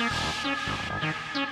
よっよっよっよっ。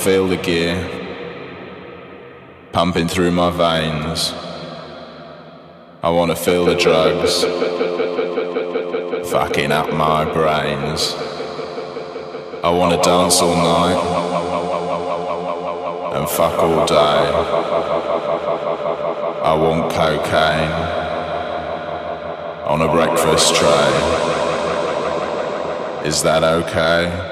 Feel the gear pumping through my veins. I wanna feel the drugs fucking up my brains. I wanna dance all night and fuck all day. I want cocaine on a breakfast tray. Is that okay?